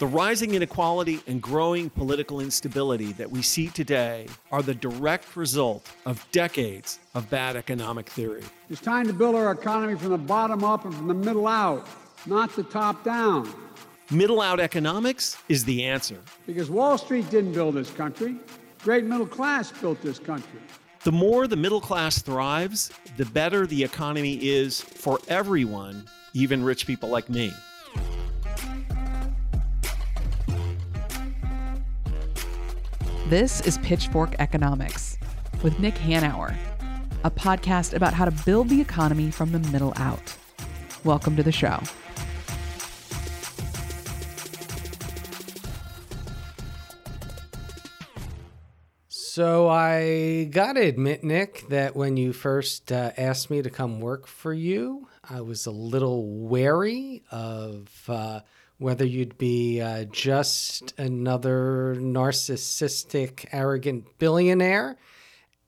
The rising inequality and growing political instability that we see today are the direct result of decades of bad economic theory. It's time to build our economy from the bottom up and from the middle out, not the top down. Middle out economics is the answer. Because Wall Street didn't build this country, great middle class built this country. The more the middle class thrives, the better the economy is for everyone, even rich people like me. This is Pitchfork Economics with Nick Hanauer, a podcast about how to build the economy from the middle out. Welcome to the show. So I gotta admit, Nick, that when you first uh, asked me to come work for you, I was a little wary of uh, whether you'd be uh, just another narcissistic, arrogant billionaire.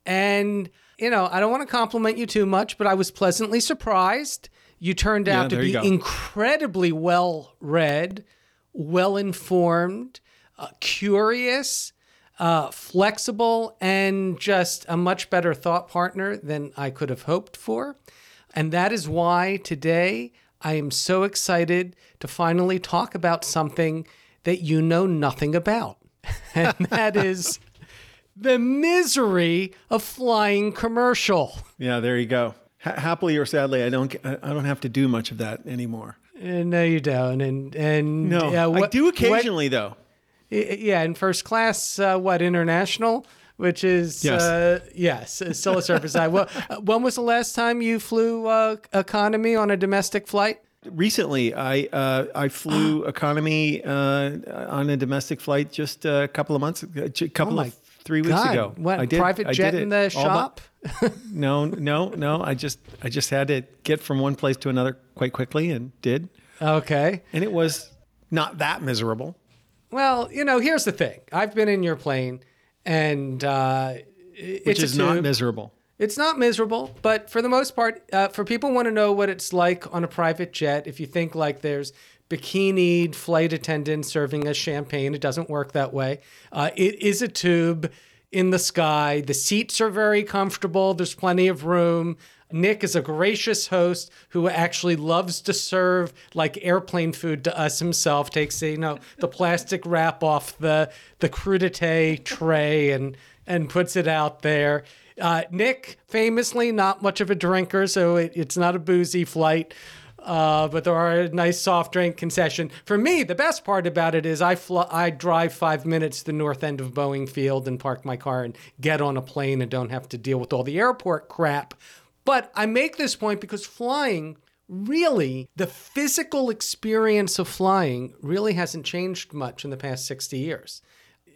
And, you know, I don't want to compliment you too much, but I was pleasantly surprised. You turned Yeah, out to be incredibly well read, well informed, uh, curious, uh, flexible, and just a much better thought partner than I could have hoped for. And that is why today I am so excited to finally talk about something that you know nothing about. And that is the misery of flying commercial. Yeah, there you go. Ha- happily or sadly, I don't. I don't have to do much of that anymore. Uh, no, you don't. And and No, yeah, I what- do what- occasionally though. Yeah, in first class, uh, what international, which is Yes. uh, yes, it's still a surface side. Well, uh, when was the last time you flew uh, economy on a domestic flight? Recently, I uh, I flew economy uh, on a domestic flight just a couple of months, a couple my of three weeks God, ago. what I did private I jet did in the shop? but- no, no, no. I just I just had to get from one place to another quite quickly, and did, Okay. and it was not that miserable. Well, you know, here's the thing. I've been in your plane, and uh, it's Which is not miserable. It's not miserable, but for the most part, uh, for people want to know what it's like on a private jet. If you think like there's bikinied flight attendants serving us champagne, it doesn't work that way. Uh, it is a tube in the sky. The seats are very comfortable. There's plenty of room. Nick is a gracious host who actually loves to serve like airplane food to us himself. Takes you know the plastic wrap off the the crudité tray and and puts it out there. Uh, Nick, famously not much of a drinker, so it, it's not a boozy flight. Uh, but there are a nice soft drink concession. For me, the best part about it is I fly, I drive five minutes to the north end of Boeing Field and park my car and get on a plane and don't have to deal with all the airport crap. But I make this point because flying really, the physical experience of flying really hasn't changed much in the past 60 years.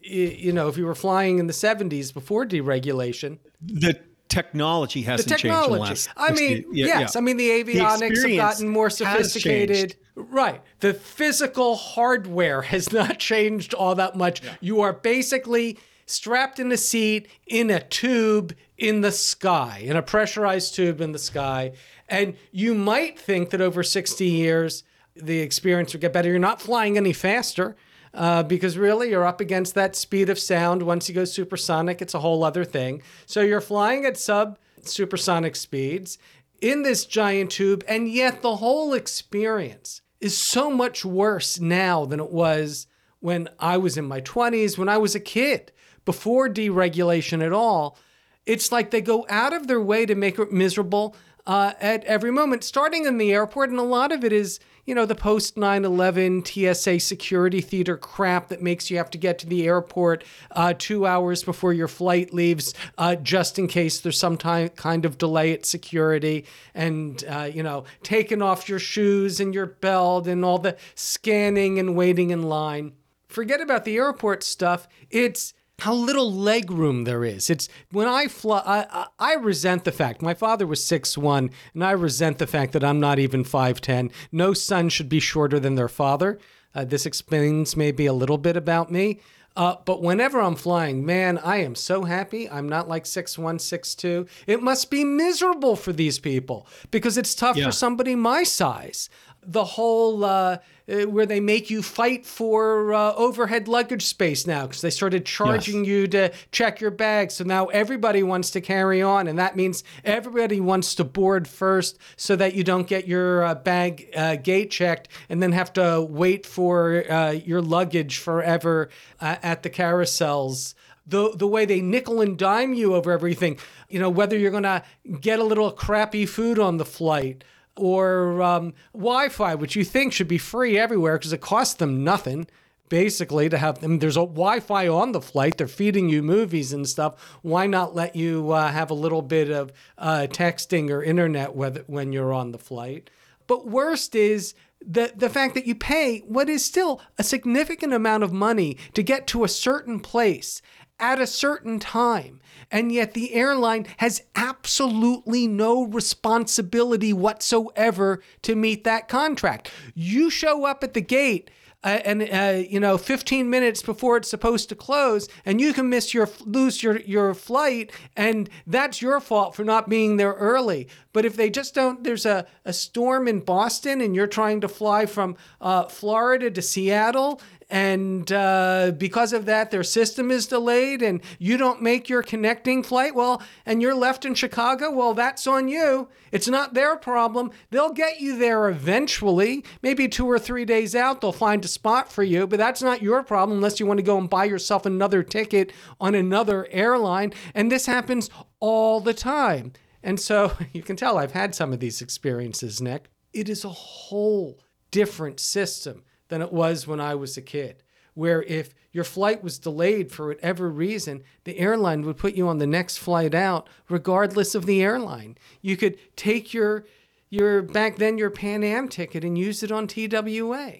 You know, if you were flying in the 70s before deregulation, The technology the hasn't changed the technology. I mean, yeah, yes, yeah. I mean the avionics have gotten more sophisticated. Right. The physical hardware has not changed all that much. You are basically strapped in a seat in a tube in the sky, in a pressurized tube in the sky. And you might think that over 60 years, the experience would get better. You're not flying any faster. Uh, because really, you're up against that speed of sound. Once you go supersonic, it's a whole other thing. So you're flying at sub supersonic speeds in this giant tube, and yet the whole experience is so much worse now than it was when I was in my 20s, when I was a kid, before deregulation at all. It's like they go out of their way to make it miserable uh, at every moment, starting in the airport. And a lot of it is, you know, the post 9 11 TSA security theater crap that makes you have to get to the airport uh, two hours before your flight leaves, uh, just in case there's some ti- kind of delay at security. And, uh, you know, taking off your shoes and your belt and all the scanning and waiting in line. Forget about the airport stuff. It's how little leg room there is. It's when I fly, I, I, I resent the fact my father was 6'1, and I resent the fact that I'm not even 5'10. No son should be shorter than their father. Uh, this explains maybe a little bit about me. Uh, but whenever I'm flying, man, I am so happy I'm not like 6'1, 6'2. It must be miserable for these people because it's tough Yeah. for somebody my size. the whole uh, where they make you fight for uh, overhead luggage space now because they started charging Yes. you to check your bag. So now everybody wants to carry on, and that means everybody wants to board first so that you don't get your uh, bag uh, gate checked and then have to wait for uh, your luggage forever uh, at the carousels the the way they nickel and dime you over everything. You know, whether you're gonna get a little crappy food on the flight or um, Wi-Fi, which you think should be free everywhere because it costs them nothing. Basically, to have them, there's a Wi-Fi on the flight. They're feeding you movies and stuff. Why not let you uh, have a little bit of uh, texting or internet when you're on the flight? But worst is the the fact that you pay what is still a significant amount of money to get to a certain place at a certain time. And yet the airline has absolutely no responsibility whatsoever to meet that contract. You show up at the gate uh, and uh, you know 15 minutes before it's supposed to close and you can miss your lose your your flight and that's your fault for not being there early but if they just don't there's a, a storm in boston and you're trying to fly from uh, florida to seattle and uh, because of that their system is delayed and you don't make your connecting flight. Well and you're left in chicago? Well that's on you. It's not their problem. They'll get you there eventually. Maybe two or three days out they'll find a spot for you but that's not your problem unless you want to go and buy yourself another ticket on another airline. And this happens all the time. And so you can tell i've had some of these experiences nick. It is a whole different system than it was when I was a kid. Where if your flight was delayed for whatever reason, the airline would put you on the next flight out, regardless of the airline. You could take your your back then your Pan Am ticket and use it on TWA.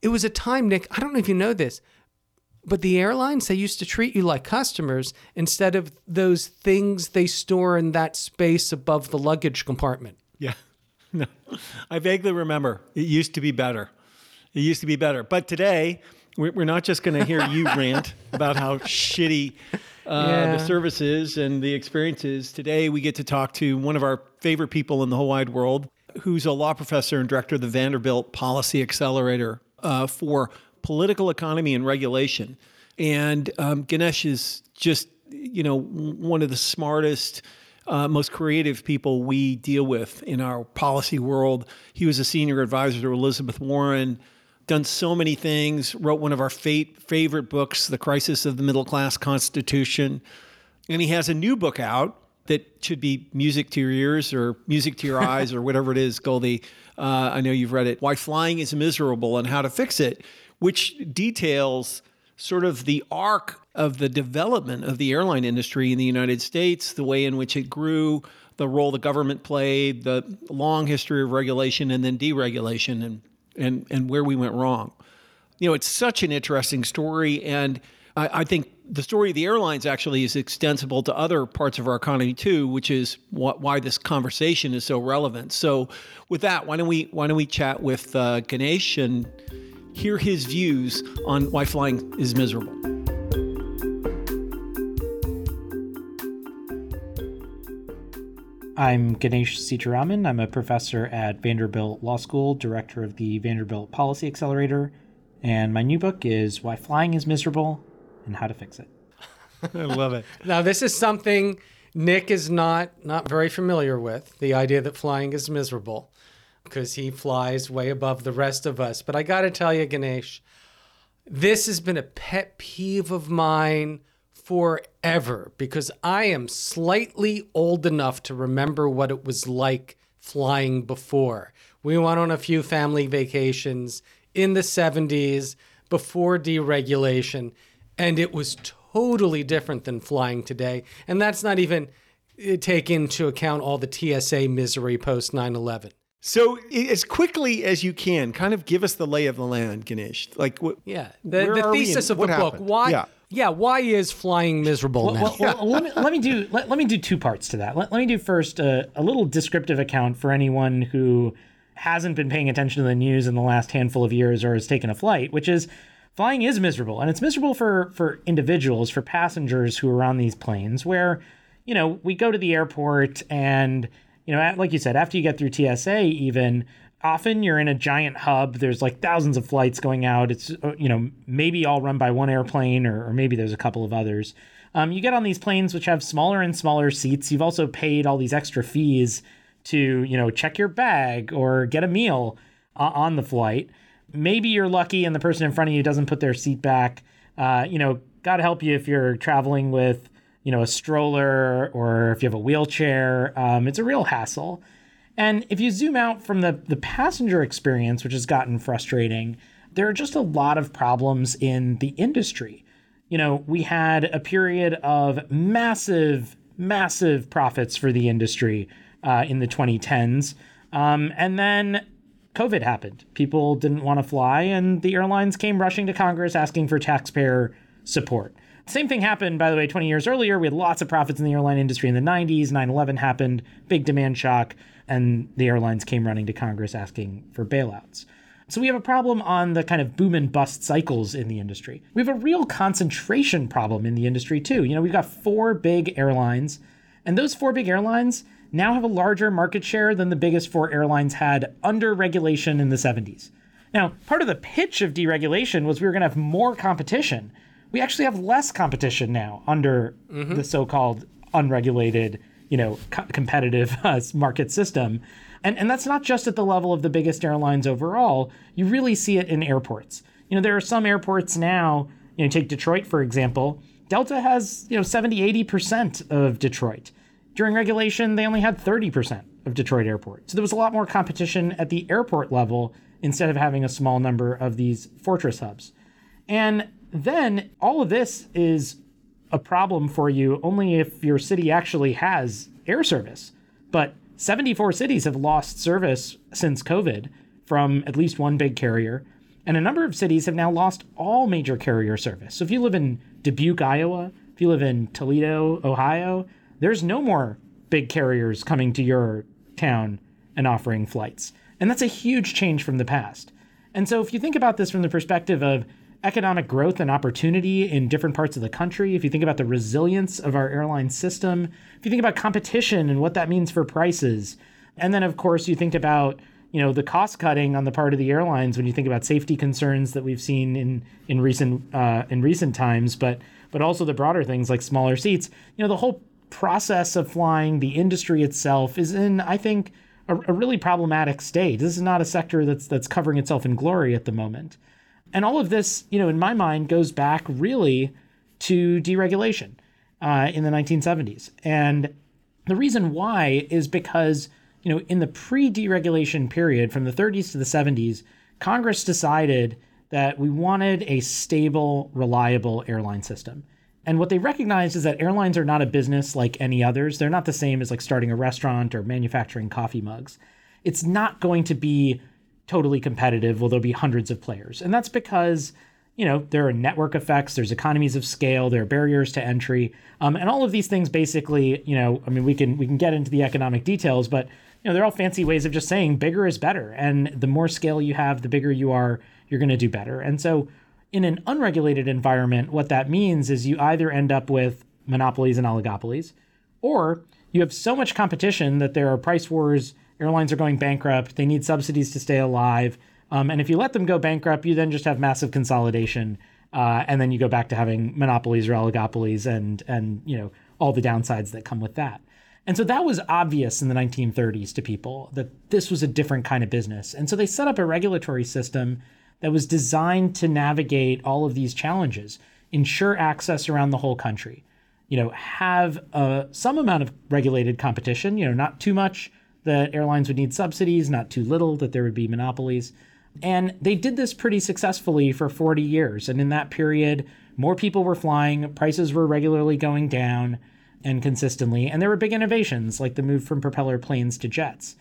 It was a time, Nick. I don't know if you know this, but the airlines they used to treat you like customers instead of those things they store in that space above the luggage compartment. Yeah. No, I vaguely remember. It used to be better. It used to be better. But today, we're we're not just going to hear you rant about how shitty uh, Yeah. the service is and the experience is. Today, we get to talk to one of our favorite people in the whole wide world, who's a law professor and director of the Vanderbilt Policy Accelerator uh, for political economy and regulation. And um, Ganesh is just, you know, one of the smartest uh, most creative people we deal with in our policy world. He was a senior advisor to Elizabeth Warren, done so many things, wrote one of our fate, favorite books, The Crisis of the Middle Class Constitution. And he has a new book out that should be music to your ears or music to your eyes or whatever it is, Goldie. Uh, I know you've read it. Why Flying is Miserable and How to Fix It, which details sort of the arc of the development of the airline industry in the United States, the way in which it grew, the role the government played, the long history of regulation and then deregulation, and and and where we went wrong. You know, it's such an interesting story, and I, I think the story of the airlines actually is extensible to other parts of our economy too, which is what, why this conversation is so relevant. So, with that, why don't we why don't we chat with uh, Ganesh and hear his views on why flying is miserable. I'm Ganesh Sitaraman. I'm a professor at Vanderbilt Law School, director of the Vanderbilt Policy Accelerator, and my new book is Why Flying is Miserable and How to Fix It. I love it. Now, this is something Nick is not not very familiar with. The idea that flying is miserable, because he flies way above the rest of us. But I got to tell you, Ganesh, this has been a pet peeve of mine forever because I am slightly old enough to remember what it was like flying before. We went on a few family vacations in the 70s before deregulation, and it was totally different than flying today. And that's not even uh, take into account all the TSA misery post 9 11. So, as quickly as you can, kind of give us the lay of the land, Ganesh. Like, what? Yeah. The, the thesis of the book. happened? Why? Yeah. Yeah. Why is flying miserable now? Well, well, let, me, let me do let, let me do two parts to that. Let, let me do first a, a little descriptive account for anyone who hasn't been paying attention to the news in the last handful of years or has taken a flight, which is flying is miserable, and it's miserable for for individuals, for passengers who are on these planes, where you know we go to the airport and you know like you said after you get through TSA even often you're in a giant hub. There's like thousands of flights going out. It's, uh, you know, maybe all run by one airplane or, or maybe there's a couple of others. Um, you get on these planes which have smaller and smaller seats. You've also paid all these extra fees to, you know, check your bag or get a meal uh, on the flight. Maybe you're lucky and the person in front of you doesn't put their seat back. Uh, you know, God help you if you're traveling with, you know, a stroller or if you have a wheelchair. Um, it's a real hassle. And if you zoom out from the, the passenger experience, which has gotten frustrating, there are just a lot of problems in the industry. You know, we had a period of massive, massive profits for the industry uh, in the 2010s. Um, and then COVID happened. People didn't want to fly, and the airlines came rushing to Congress asking for taxpayer support. Same thing happened, by the way, 20 years earlier. We had lots of profits in the airline industry in the 90s. 9 11 happened, big demand shock and the airlines came running to Congress asking for bailouts. So we have a problem on the kind of boom and bust cycles in the industry. We have a real concentration problem in the industry too. You know, we've got four big airlines, and those four big airlines now have a larger market share than the biggest four airlines had under regulation in the 70s. Now, part of the pitch of deregulation was we were going to have more competition. We actually have less competition now under mm-hmm. the so-called unregulated you know co- competitive uh, market system. And and that's not just at the level of the biggest airlines overall. You really see it in airports. You know there are some airports now you know take detroit for example. Delta has you know 70 80% of detroit. During regulation they only had 30% of detroit airport. So there was a lot more competition at the airport level instead of having a small number of these fortress hubs. And then all of this is a problem for you only if your city actually has air service. But 74 cities have lost service since COVID from at least one big carrier, and a number of cities have now lost all major carrier service. So if you live in Dubuque, Iowa, if you live in Toledo, Ohio, there's no more big carriers coming to your town and offering flights. And that's a huge change from the past. And so if you think about this from the perspective of economic growth and opportunity in different parts of the country, if you think about the resilience of our airline system, if you think about competition and what that means for prices, and then of course you think about you know the cost cutting on the part of the airlines when you think about safety concerns that we've seen in in recent uh, in recent times, but but also the broader things like smaller seats. You know the whole process of flying, the industry itself is in I think a, a really problematic state. This is not a sector that's that's covering itself in glory at the moment. And all of this, you know, in my mind, goes back really to deregulation uh, in the 1970s. And the reason why is because, you know, in the pre deregulation period from the 30s to the 70s, Congress decided that we wanted a stable, reliable airline system. And what they recognized is that airlines are not a business like any others. They're not the same as like starting a restaurant or manufacturing coffee mugs. It's not going to be totally competitive well there'll be hundreds of players? And that's because you know there are network effects there's economies of scale there are barriers to entry. Um, and all of these things basically you know i mean we can we can get into the economic details but you know they're all fancy ways of just saying bigger is better. And the more scale you have the bigger you are you're going to do better. And so in an unregulated environment what that means is you either end up with monopolies and oligopolies or you have so much competition that there are price wars Airlines are going bankrupt. They need subsidies to stay alive. Um, and if you let them go bankrupt, you then just have massive consolidation, uh, and then you go back to having monopolies or oligopolies, and and you know all the downsides that come with that. And so that was obvious in the 1930s to people that this was a different kind of business. And so they set up a regulatory system that was designed to navigate all of these challenges, ensure access around the whole country, you know, have uh, some amount of regulated competition, you know, not too much, that airlines would need subsidies, not too little, that there would be monopolies. And they did this pretty successfully for 40 years. And in that period, more people were flying, prices were regularly going down and consistently. And there were big innovations like the move from propeller planes to jets.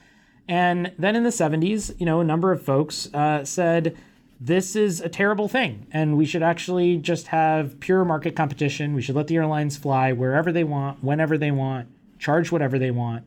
And then in the 70s, you know, a number of folks uh, said, this is a terrible thing. And we should actually just have pure market competition. We should let the airlines fly wherever they want, whenever they want, charge whatever they want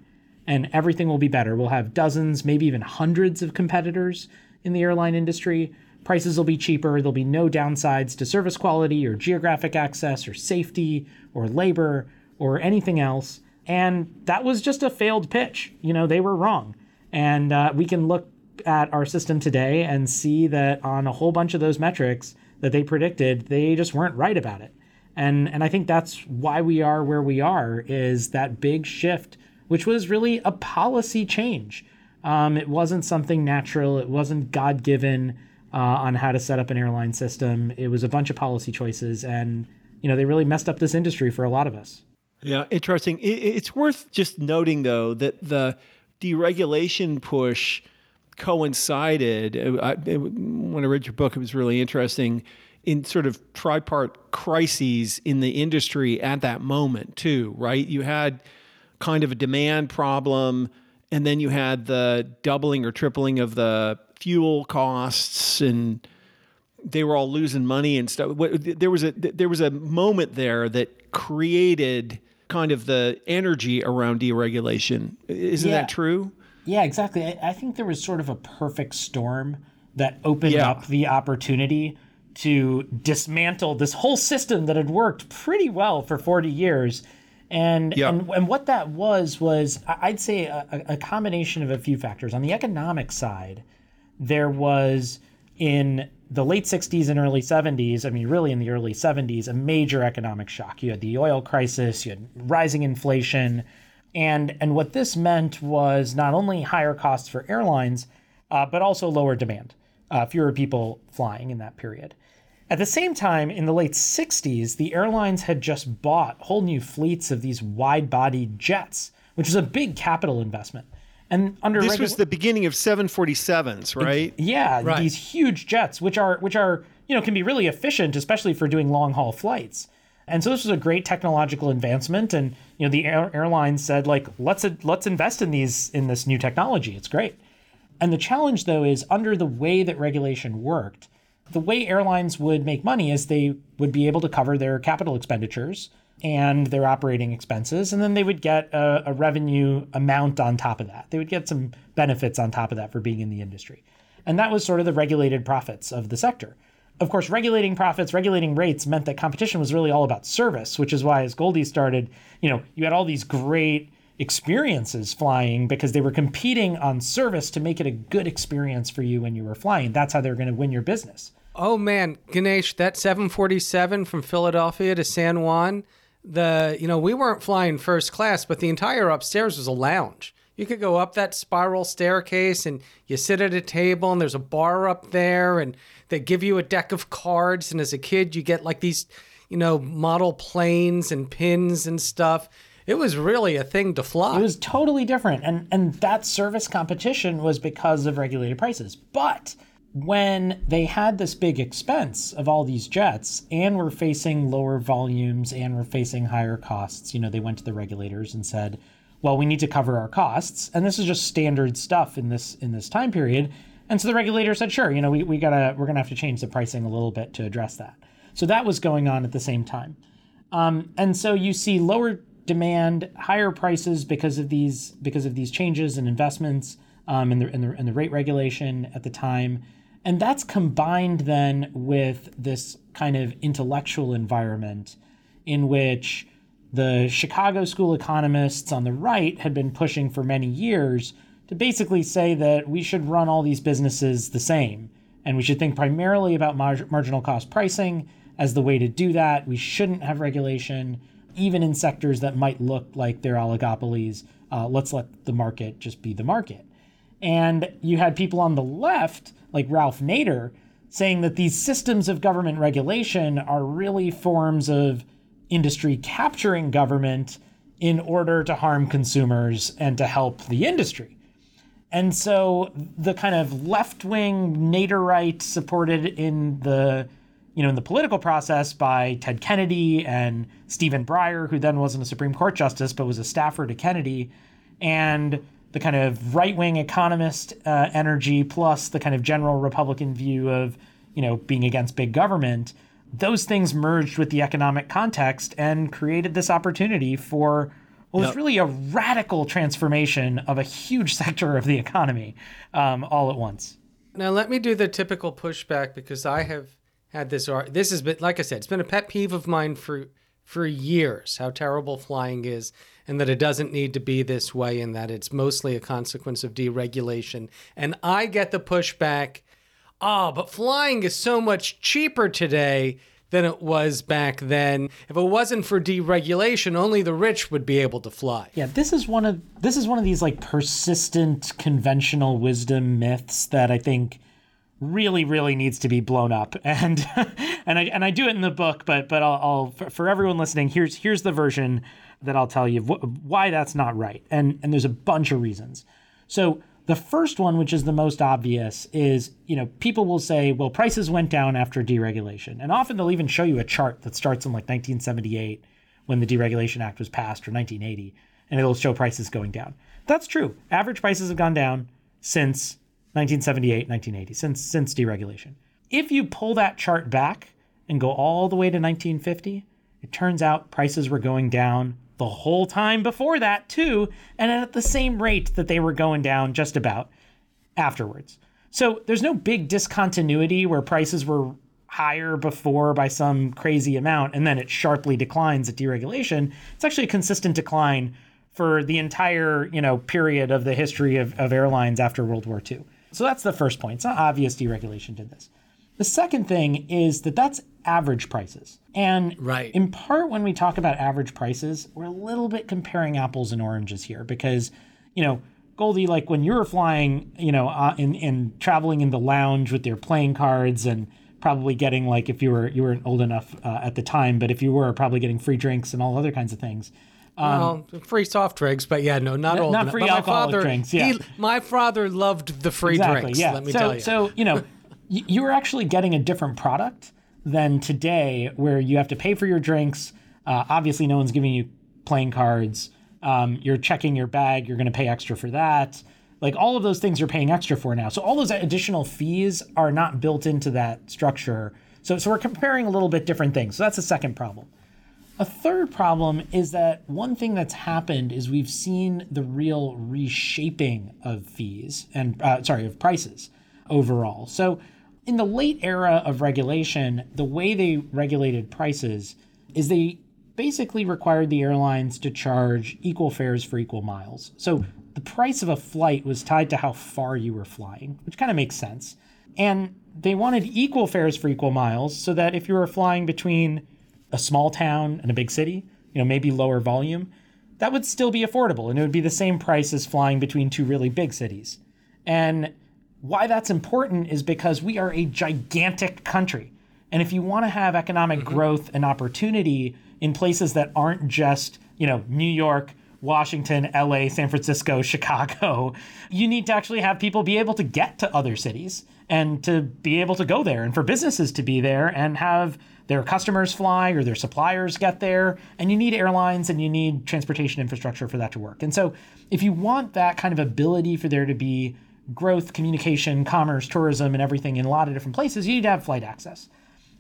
and everything will be better. We'll have dozens, maybe even hundreds of competitors in the airline industry. Prices will be cheaper. There'll be no downsides to service quality or geographic access or safety or labor or anything else. And that was just a failed pitch. You know, they were wrong. And uh, we can look at our system today and see that on a whole bunch of those metrics that they predicted, they just weren't right about it. And and I think that's why we are where we are is that big shift, which was really a policy change. Um, it wasn't something natural. It wasn't God given uh, on how to set up an airline system. It was a bunch of policy choices, and you know they really messed up this industry for a lot of us. Yeah, interesting. It's worth just noting though that the deregulation push coincided. Uh, I, when I read your book, it was really interesting in sort of tripart crises in the industry at that moment too. Right? You had kind of a demand problem, and then you had the doubling or tripling of the fuel costs and they were all losing money and stuff. There was a there was a moment there that created kind of the energy around deregulation. Isn't yeah. that true? Yeah, exactly. I, think there was sort of a perfect storm that opened yeah. up the opportunity to dismantle this whole system that had worked pretty well for 40 years. And, yeah. and, and what that was was I'd say a, a combination of a few factors. On the economic side, there was in the late 60s and early 70s, I mean, really in the early 70s, a major economic shock. You had the oil crisis, you had rising inflation. And, and what this meant was not only higher costs for airlines, uh, but also lower demand, uh, fewer people flying in that period. At the same time, in the late 60s, the airlines had just bought whole new fleets of these wide bodied jets, which was a big capital investment. And under this was the beginning of 747s, right? yeah, right. these huge jets, which are which are you know can be really efficient, especially for doing long haul flights. And so this was a great technological advancement, and you know the air- airlines said like let's let's invest in these in this new technology. It's great. And the challenge though is under the way that regulation worked, the way airlines would make money is they would be able to cover their capital expenditures and their operating expenses. And then they would get a, a, revenue amount on top of that. They would get some benefits on top of that for being in the industry. And that was sort of the regulated profits of the sector. Of course, regulating profits, regulating rates meant that competition was really all about service, which is why as Goldie started, you know, you had all these great experiences flying because they were competing on service to make it a good experience for you when you were flying. That's how they were going to win your business. Oh man, Ganesh, that 747 from Philadelphia to San Juan, the you know we weren't flying first class, but the entire upstairs was a lounge. You could go up that spiral staircase and you sit at a table and there's a bar up there and they give you a deck of cards and as a kid you get like these you know model planes and pins and stuff. It was really a thing to fly. It was totally different and and that service competition was because of regulated prices. But when they had this big expense of all these jets and were facing lower volumes and were facing higher costs, you know, they went to the regulators and said, well, we need to cover our costs. And this is just standard stuff in this in this time period. And so the regulator said, sure, you know, we, we gotta we're gonna have to change the pricing a little bit to address that. So that was going on at the same time. Um, and so you see lower demand, higher prices because of these because of these changes and investments um, in the, in the in the rate regulation at the time. And that's combined then with this kind of intellectual environment in which the Chicago school economists on the right had been pushing for many years to basically say that we should run all these businesses the same. And we should think primarily about mar- marginal cost pricing as the way to do that. We shouldn't have regulation, even in sectors that might look like they're oligopolies. Uh, let's let the market just be the market. And you had people on the left like Ralph Nader, saying that these systems of government regulation are really forms of industry capturing government in order to harm consumers and to help the industry. And so the kind of left-wing Naderite supported in the you know in the political process by Ted Kennedy and Stephen Breyer, who then wasn't a Supreme Court justice but was a staffer to Kennedy, and the kind of right wing economist uh, energy plus the kind of general Republican view of you know being against big government, those things merged with the economic context and created this opportunity for well, it's really a radical transformation of a huge sector of the economy um, all at once. Now, let me do the typical pushback because I have had this. This has been, like I said, it's been a pet peeve of mine for for years how terrible flying is and that it doesn't need to be this way and that it's mostly a consequence of deregulation. And I get the pushback oh, but flying is so much cheaper today than it was back then. If it wasn't for deregulation, only the rich would be able to fly. Yeah, this is one of this is one of these like persistent conventional wisdom myths that I think really really needs to be blown up and and I and I do it in the book but but I'll, I'll for, everyone listening here's here's the version that I'll tell you wh- why that's not right and and there's a bunch of reasons so the first one, which is the most obvious, is you know people will say, well, prices went down after deregulation, and often they'll even show you a chart that starts in like 1978 when the Deregulation Act was passed, or 1980, and it'll show prices going down. That's true. Average prices have gone down since 1978, 1980, since since deregulation. If you pull that chart back and go all the way to 1950, it turns out prices were going down the whole time before that, too, and at the same rate that they were going down just about afterwards. So there's no big discontinuity where prices were higher before by some crazy amount and then it sharply declines at deregulation. It's actually a consistent decline for the entire, you know, period of the history of, of airlines after World War II. So that's the first point. It's not obvious deregulation did this. The second thing is that that's average prices. And right. in part, when we talk about average prices, we're a little bit comparing apples and oranges here because, you know, Goldie, like when you were flying, you know, uh, in, in traveling in the lounge with your playing cards and probably getting like if you were you weren't old enough uh, at the time, but if you were probably getting free drinks and all other kinds of things. Um, well, free soft drinks, but yeah, no, not n- old not enough. free but my alcoholic father, drinks. Yeah, he, my father loved the free exactly, drinks. Yeah. Let me so, tell you. So you know, you were actually getting a different product than today, where you have to pay for your drinks. Uh, obviously, no one's giving you playing cards. Um, you're checking your bag. You're going to pay extra for that. Like all of those things you're paying extra for now. So all those additional fees are not built into that structure. So, so we're comparing a little bit different things. So that's the second problem. A third problem is that one thing that's happened is we've seen the real reshaping of fees and uh, sorry of prices overall. So in the late era of regulation, the way they regulated prices is they basically required the airlines to charge equal fares for equal miles. So the price of a flight was tied to how far you were flying, which kind of makes sense. And they wanted equal fares for equal miles so that if you were flying between a small town and a big city, you know, maybe lower volume, that would still be affordable and it would be the same price as flying between two really big cities. And why that's important is because we are a gigantic country. And if you want to have economic mm-hmm. growth and opportunity in places that aren't just, you know, New York, Washington, LA, San Francisco, Chicago, you need to actually have people be able to get to other cities and to be able to go there and for businesses to be there and have their customers fly or their suppliers get there. And you need airlines and you need transportation infrastructure for that to work. And so if you want that kind of ability for there to be growth, communication, commerce, tourism, and everything in a lot of different places, you need to have flight access.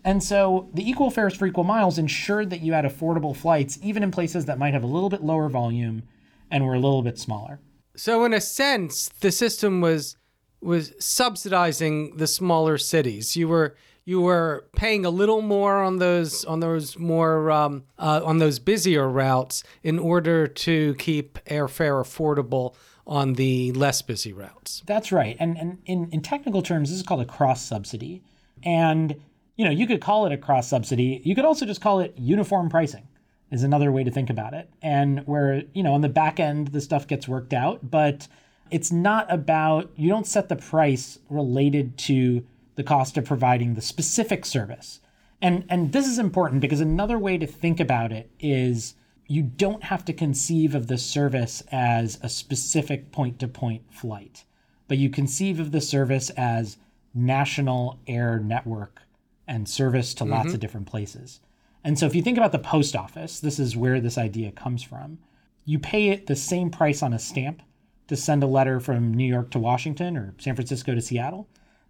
And so the equal fares for equal miles ensured that you had affordable flights, even in places that might have a little bit lower volume and were a little bit smaller. So in a sense, the system was was subsidizing the smaller cities. You were you were paying a little more on those on those more um, uh, on those busier routes in order to keep airfare affordable on the less busy routes. That's right. And and in, in technical terms, this is called a cross subsidy. And you know, you could call it a cross subsidy. You could also just call it uniform pricing is another way to think about it. And where, you know, on the back end the stuff gets worked out, but it's not about you don't set the price related to the cost of providing the specific service. And and this is important because another way to think about it is you don't have to conceive of the service as a specific point to point flight, but you conceive of the service as national air network and service to mm-hmm. lots of different places. And so if you think about the post office, this is where this idea comes from. You pay it the same price on a stamp to send a letter from New York to Washington or San Francisco to Seattle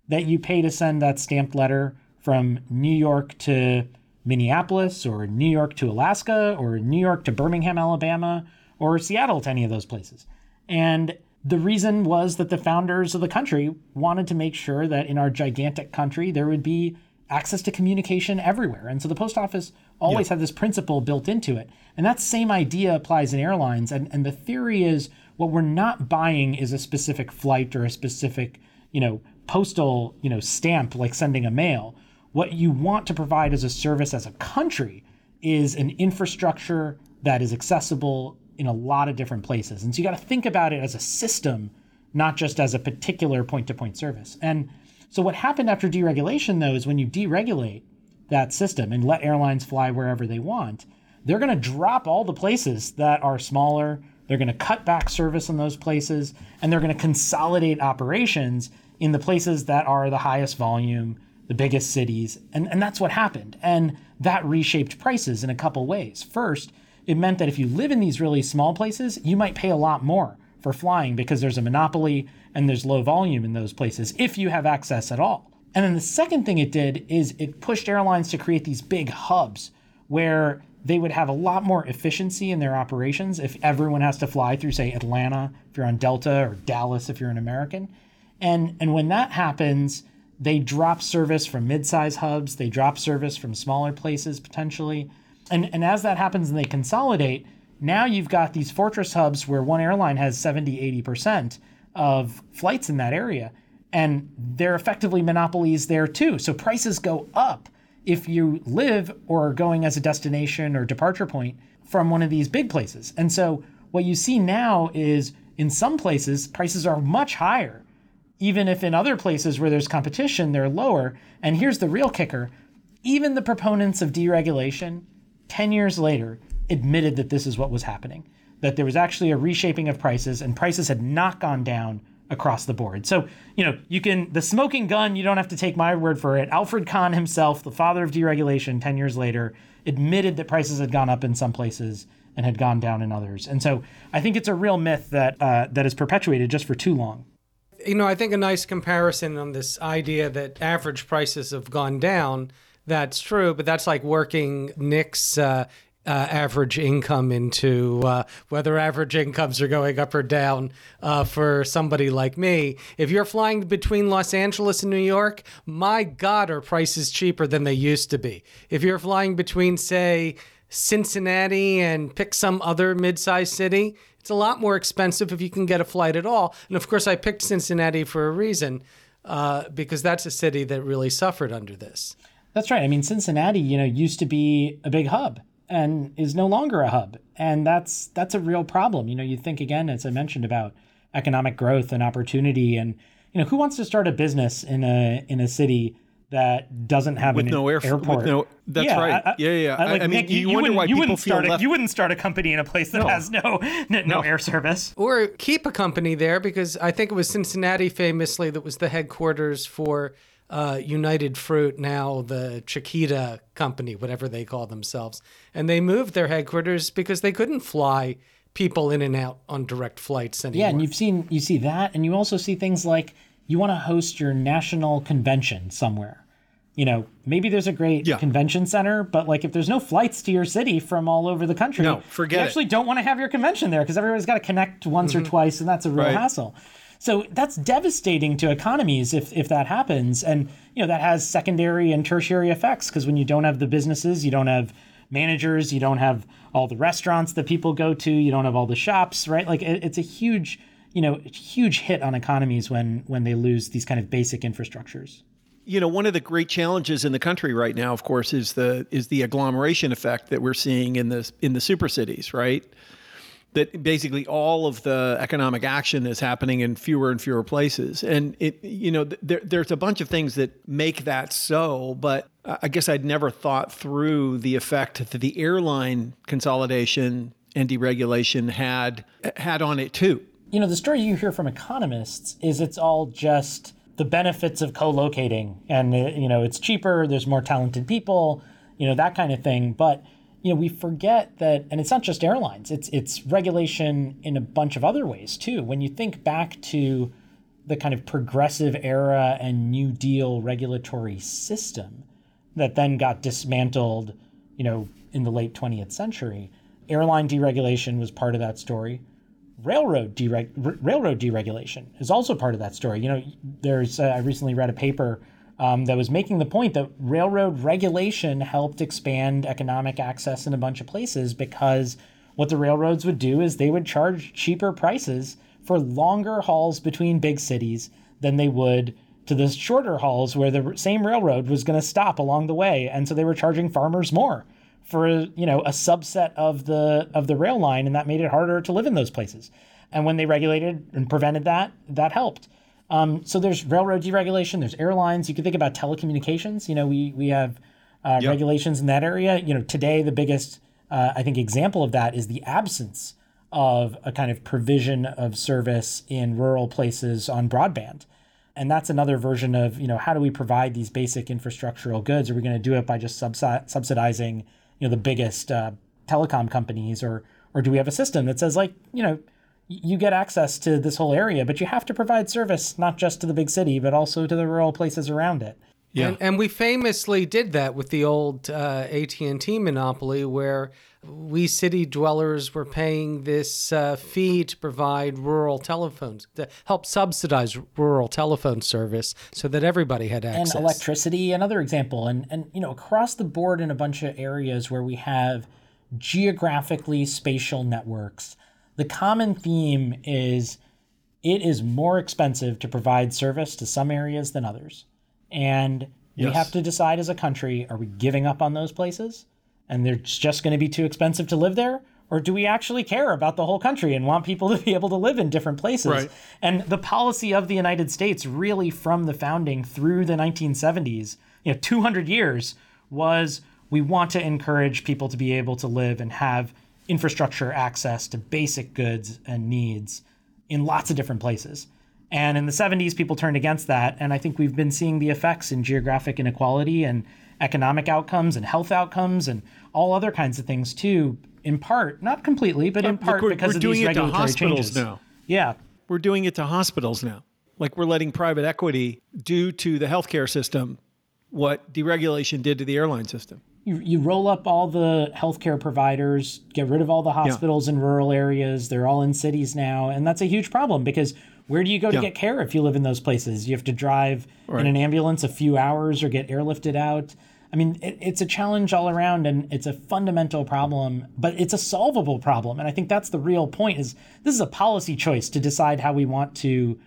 that you pay to send that stamped letter from New York to Minneapolis or New York to Alaska or New York to Birmingham, Alabama or Seattle to any of those places. And the reason was that the founders of the country wanted to make sure that in our gigantic country there would be access to communication everywhere. And so the post office always had this principle built into it. And that same idea applies in airlines. And, and the theory is what we're not buying is a specific flight or a specific, you know, postal, you know, stamp like sending a mail. What you want to provide as a service as a country is an infrastructure that is accessible in a lot of different places. And so you got to think about it as a system, not just as a particular point to point service. And so what happened after deregulation, though, is when you deregulate that system and let airlines fly wherever they want, they're going to drop all the places that are smaller. They're going to cut back service in those places, and they're going to consolidate operations in the places that are the highest volume, the biggest cities. And, and that's what happened. And that reshaped prices in a couple ways. First, it meant that if you live in these really small places, you might pay a lot more for flying because there's a monopoly and there's low volume in those places if you have access at all. And then the second thing it did is it pushed airlines to create these big hubs where they would have a lot more efficiency in their operations if everyone has to fly through, say, Atlanta if you're on Delta or Dallas if you're an American. And, and when that happens, they drop service from mid-size hubs, they drop service from smaller places potentially. And, and as that happens and they consolidate, now you've got these fortress hubs where one airline has 70, 80% of flights in that area. And they're effectively monopolies there too. So prices go up if you live or are going as a destination or departure point from one of these big places. And so what you see now is in some places, prices are much higher, even if in other places where there's competition, they're lower. And here's the real kicker even the proponents of deregulation, 10 years later, admitted that this is what was happening, that there was actually a reshaping of prices and prices had not gone down across the board. So, you know, you can, the smoking gun, you don't have to take my word for it. Alfred Kahn himself, the father of deregulation 10 years later, admitted that prices had gone up in some places and had gone down in others. And so I think it's a real myth that, uh, that is perpetuated just for too long. You know, I think a nice comparison on this idea that average prices have gone down. That's true, but that's like working Nick's uh, uh, average income into uh, whether average incomes are going up or down uh, for somebody like me. If you're flying between Los Angeles and New York, my God, are prices cheaper than they used to be. If you're flying between, say, Cincinnati and pick some other mid-sized city, it's a lot more expensive if you can get a flight at all. And of course, I picked Cincinnati for a reason uh, because that's a city that really suffered under this. That's right. I mean, Cincinnati, you know, used to be a big hub and is no longer a hub. And that's that's a real problem. You know, you think again, as I mentioned about economic growth and opportunity, and you know, who wants to start a business in a in a city that doesn't have with an no air, airport? With no, that's yeah, right. I, yeah, yeah. I, like, I mean, Nick, you, you, wonder wouldn't, why you people wouldn't feel start left. a, you wouldn't start a company in a place that No. has no no, No. air service. or keep a company there because I think it was Cincinnati famously that was the headquarters for uh, United Fruit, now the Chiquita company, whatever they call themselves. And they moved their headquarters because they couldn't fly people in and out on direct flights anymore. Yeah, and you've seen you see that, and you also see things like you want to host your national convention somewhere. You know, maybe there's a great Yeah. convention center, but like if there's no flights to your city from all over the country, No, forget you it. actually don't want to have your convention there because everybody's got to connect once or mm-hmm. twice, and that's a real Right. hassle. So that's devastating to economies if if that happens, and you know that has secondary and tertiary effects because when you don't have the businesses, you don't have managers, you don't have all the restaurants that people go to, you don't have all the shops, right? Like it, it's a huge, you know, huge hit on economies when when they lose these kind of basic infrastructures. you know one of the great challenges in the country right now of course is the is the agglomeration effect that we're seeing in the in the super cities right? That basically all of the economic action is happening in fewer and fewer places. And it you know there, there's a bunch of things that make that so but i guess i'd never thought through the effect that the airline consolidation and deregulation had had on it too You know, the story you hear from economists is it's all just the benefits of co-locating, and uh, you know, it's cheaper. There's more talented people, you know, that kind of thing. But you know, we forget that, and it's not just airlines. It's it's regulation in a bunch of other ways too. When you think back to the kind of progressive era and New Deal regulatory system that then got dismantled, you know, in the late 20th century. Airline deregulation was part of that story. Railroad dereg- railroad deregulation is also part of that story. You know, there's uh, I recently read a paper um, that was making the point that railroad regulation helped expand economic access in a bunch of places because what the railroads would do is they would charge cheaper prices for longer hauls between big cities than they would to the shorter hauls where the same railroad was going to stop along the way and so they were charging farmers more for you know a subset of the of the rail line and that made it harder to live in those places. And when they regulated and prevented that that helped. Um, so there's railroad deregulation there's airlines. You can think about telecommunications. You know we we have uh, yep. regulations in that area. You know today the biggest uh, i think example of that is the absence of a kind of provision of service in rural places on broadband. And that's another version of you know how do we provide these basic infrastructural goods? Are we going to do it by just subsidizing you know the biggest uh, telecom companies or or do we have a system that says like you know you get access to this whole area but you have to provide service not just to the big city but also to the rural places around it yeah. And, and we famously did that with the old uh, AT&T monopoly where we city dwellers were paying this uh, fee to provide rural telephones to help subsidize rural telephone service so that everybody had access. and electricity another example. And and you know across the board in a bunch of areas where we have geographically spatial networks the common theme is it is more expensive to provide service to some areas than others. And yes. we have to decide as a country are we giving up on those places and they're just going to be too expensive to live there? Or do we actually care about the whole country and want people to be able to live in different places? Right. And the policy of the United States, really from the founding through the 1970s, you know, 200 years, was we want to encourage people to be able to live and have infrastructure access to basic goods and needs in lots of different places. And in the 70s, people turned against that. And I think we've been seeing the effects in geographic inequality and economic outcomes and health outcomes and all other kinds of things too. In part, not completely, but in uh, part we're, because we're of doing these it regulatory to hospitals changes. now. Yeah, we're doing it to hospitals now. Like we're letting private equity do to the healthcare system what deregulation did to the airline system. You, you roll up all the healthcare providers, get rid of all the hospitals yeah. in rural areas. They're all in cities now. And that's a huge problem because where do you go to get care if you live in those places? You have to drive right. in an ambulance a few hours or get airlifted out. I mean, it, it's a challenge all around, and it's a fundamental problem, but it's a solvable problem. And I think that's the real point: is this is a policy choice to decide how we want to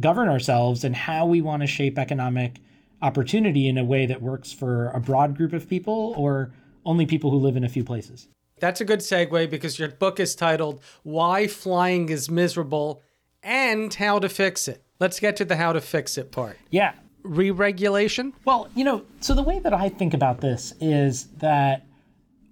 govern ourselves and how we want to shape economic opportunity in a way that works for a broad group of people or only people who live in a few places. That's a good segue because your book is titled "Why Flying Is Miserable." and how to fix it. Let's get to the how to fix it part. Yeah re-regulation? Well, you know, so the way that I think about this is that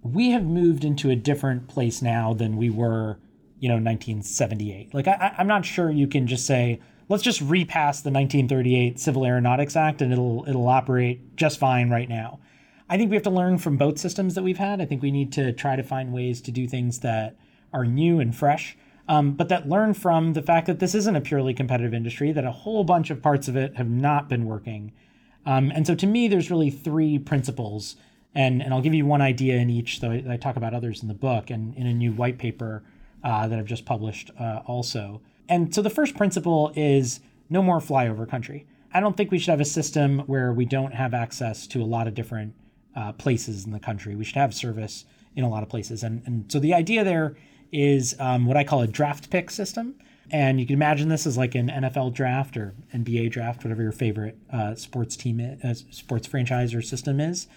we have moved into a different place now than we were, you know, 1978. Like, I, I'm not sure you can just say, let's just repass the 1938 Civil Aeronautics Act and it'll it'll operate just fine right now. I think we have to learn from both systems that we've had. I think we need to try to find ways to do things that are new and fresh um, but that learn from the fact that this isn't a purely competitive industry, that a whole bunch of parts of it have not been working. Um, and so to me, there's really three principles. And, and I'll give you one idea in each, though I, I talk about others in the book and in a new white paper uh, that I've just published uh, also. And so the first principle is no more flyover country. I don't think we should have a system where we don't have access to a lot of different uh, places in the country. We should have service in a lot of places. And, and so the idea there is um, what I call a draft pick system. And you can imagine this as like an NFL draft or NBA draft, whatever your favorite uh, sports team, is, uh, sports franchise or system is.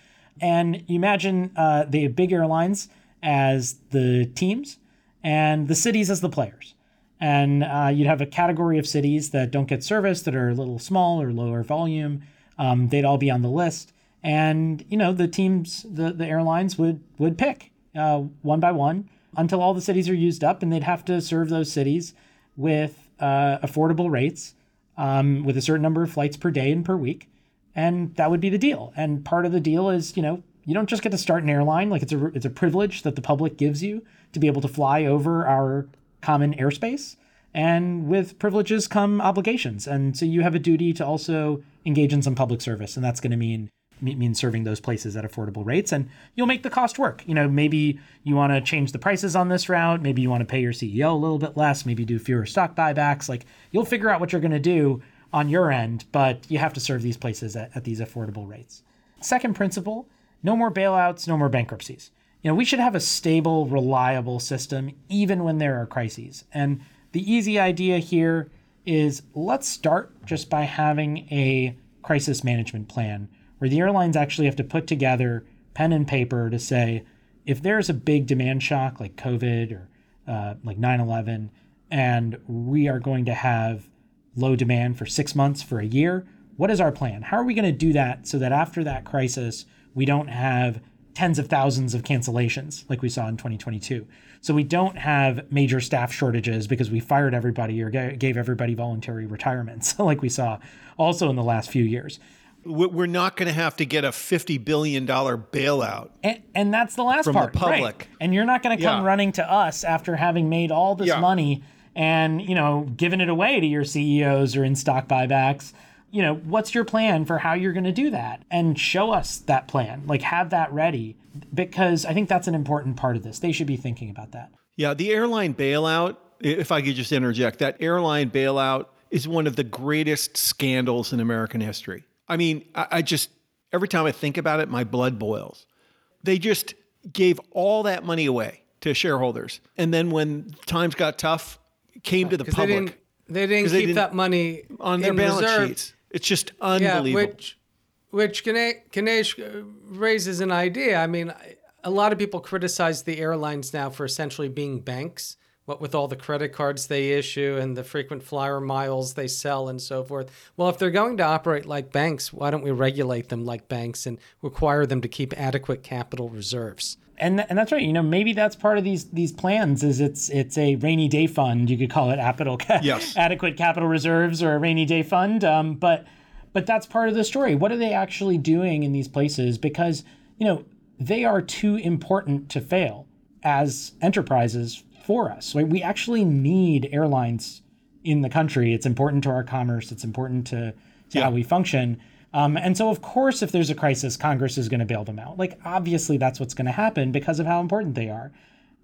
And you imagine uh, the big airlines as the teams and the cities as the players. And uh, you'd have a category of cities that don't get service, that are a little small or lower volume. Um, they'd all be on the list. And, you know, the teams, the, the airlines would, would pick uh, one by one until all the cities are used up, and they'd have to serve those cities with uh, affordable rates, um, with a certain number of flights per day and per week, and that would be the deal. And part of the deal is, you know, you don't just get to start an airline; like it's a it's a privilege that the public gives you to be able to fly over our common airspace. And with privileges come obligations, and so you have a duty to also engage in some public service, and that's going to mean means serving those places at affordable rates and you'll make the cost work you know maybe you want to change the prices on this route maybe you want to pay your ceo a little bit less maybe do fewer stock buybacks like you'll figure out what you're going to do on your end, but you have to serve these places at, at these affordable rates. Second principle no more bailouts, no more bankruptcies. You know, we should have a stable, reliable system even when there are crises. And the easy idea here is let's start just by having a crisis management plan where the airlines actually have to put together pen and paper to say if there's a big demand shock like COVID or uh, like 9 11, and we are going to have low demand for six months, for a year, what is our plan? How are we going to do that so that after that crisis, we don't have tens of thousands of cancellations like we saw in 2022. So we don't have major staff shortages because we fired everybody or gave everybody voluntary retirements like we saw also in the last few years. We're not going to have to get a $50 billion bailout. And, and that's the last from part. the public. Right. And you're not going to come Yeah. running to us after having made all this Yeah. money and, you know, given it away to your CEOs or in stock buybacks. You know, what's your plan for how you're going to do that? And show us that plan. Like, have that ready because I think that's an important part of this. They should be thinking about that. Yeah, the airline bailout, if I could just interject, that airline bailout is one of the greatest scandals in American history. I mean, I, I just, every time I think about it, my blood boils. They just gave all that money away to shareholders. And then when times got tough, came to the 'Cause they public didn't, they didn't keep they didn't- that money on their balance reserve. sheets. It's just unbelievable. Yeah, which which Gane- Ganesh uh, raises an idea. I mean, a lot of people criticize the airlines now for essentially being banks. What with all the credit cards they issue and the frequent flyer miles they sell and so forth. Well, if they're going to operate like banks, why don't we regulate them like banks and require them to keep adequate capital reserves? and and that's right. You know, maybe that's part of these these plans. Is it's it's a rainy day fund. You could call it capital ca- Yes. adequate capital reserves or a rainy day fund. Um, but but that's part of the story. What are they actually doing in these places? Because you know they are too important to fail as enterprises for us. Right? We actually need airlines in the country. It's important to our commerce. It's important to, to how we function. Um, and so, of course, if there's a crisis, Congress is going to bail them out. Like, obviously, that's what's going to happen because of how important they are.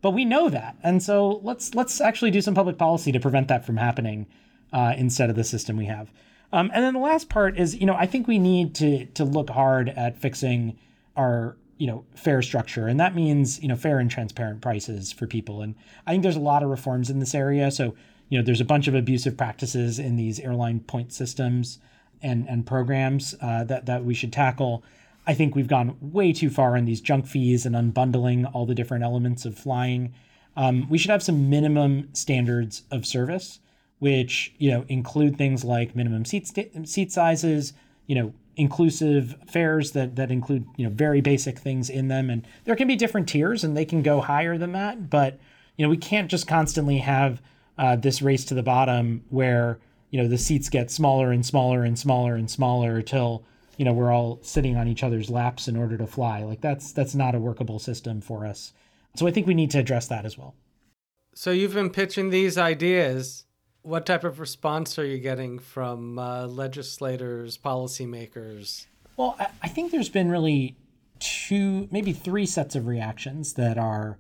But we know that, and so let's let's actually do some public policy to prevent that from happening uh, instead of the system we have. Um, and then the last part is, you know, I think we need to to look hard at fixing our you know fare structure, and that means you know fair and transparent prices for people. And I think there's a lot of reforms in this area. So you know, there's a bunch of abusive practices in these airline point systems and and programs uh, that that we should tackle. I think we've gone way too far in these junk fees and unbundling all the different elements of flying. Um, we should have some minimum standards of service, which you know include things like minimum seat seat sizes, you know, inclusive fares that that include you know very basic things in them, and there can be different tiers, and they can go higher than that. But you know, we can't just constantly have uh, this race to the bottom where you know the seats get smaller and smaller and smaller and smaller until you know we're all sitting on each other's laps in order to fly like that's that's not a workable system for us so i think we need to address that as well So you've been pitching these ideas. What type of response are you getting from uh, legislators, policymakers? well I, I think there's been really two maybe three sets of reactions that are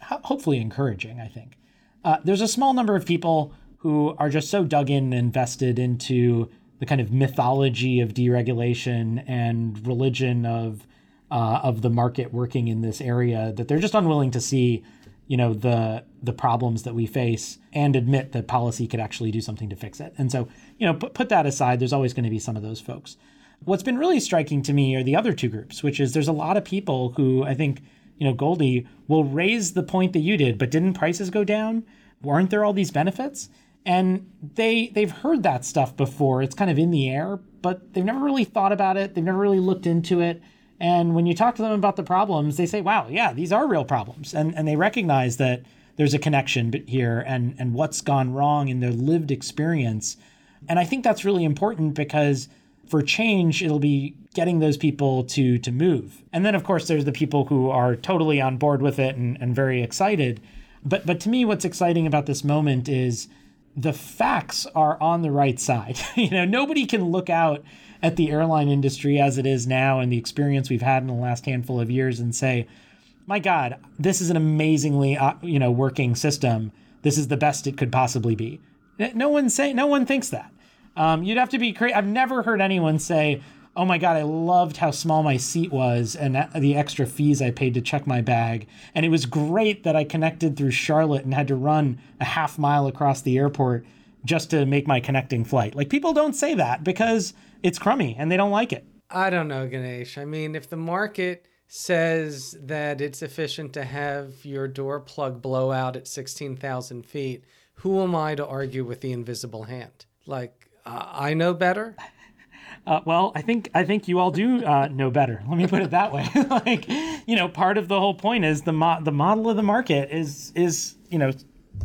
ho- hopefully encouraging i think uh, there's a small number of people who are just so dug in and invested into the kind of mythology of deregulation and religion of uh, of the market working in this area that they're just unwilling to see you know the the problems that we face and admit that policy could actually do something to fix it. And so you know put, put that aside. There's always going to be some of those folks. What's been really striking to me are the other two groups which is there's a lot of people who i think you know Goldy will raise the point that you did but didn't prices go down? Weren't there all these benefits? And they they've heard that stuff before. It's kind of in the air but they've never really thought about it. They've never really looked into it and when you talk to them about the problems they say wow yeah these are real problems. And and they recognize that there's a connection here and and what's gone wrong in their lived experience. And i think that's really important because for change it'll be getting those people to to move. And then of course there's the people who are totally on board with it and, and very excited. But but to me what's exciting about this moment is the facts are on the right side. you know, nobody can look out at the airline industry as it is now and the experience we've had in the last handful of years and say, "My God, this is an amazingly uh, you know working system. This is the best it could possibly be." No one say no one thinks that. Um, you'd have to be crazy. I've never heard anyone say, "Oh my god, I loved how small my seat was and the extra fees I paid to check my bag, and it was great that I connected through Charlotte and had to run a half mile across the airport just to make my connecting flight." Like people don't say that because it's crummy and they don't like it. I don't know, Ganesh. I mean, if the market says that it's efficient to have your door plug blow out at 16,000 feet, who am I to argue with the invisible hand? Like, uh, I know better. Uh, well, I think I think you all do uh, know better. Let me put it that way. like, you know, part of the whole point is the mo- the model of the market is is you know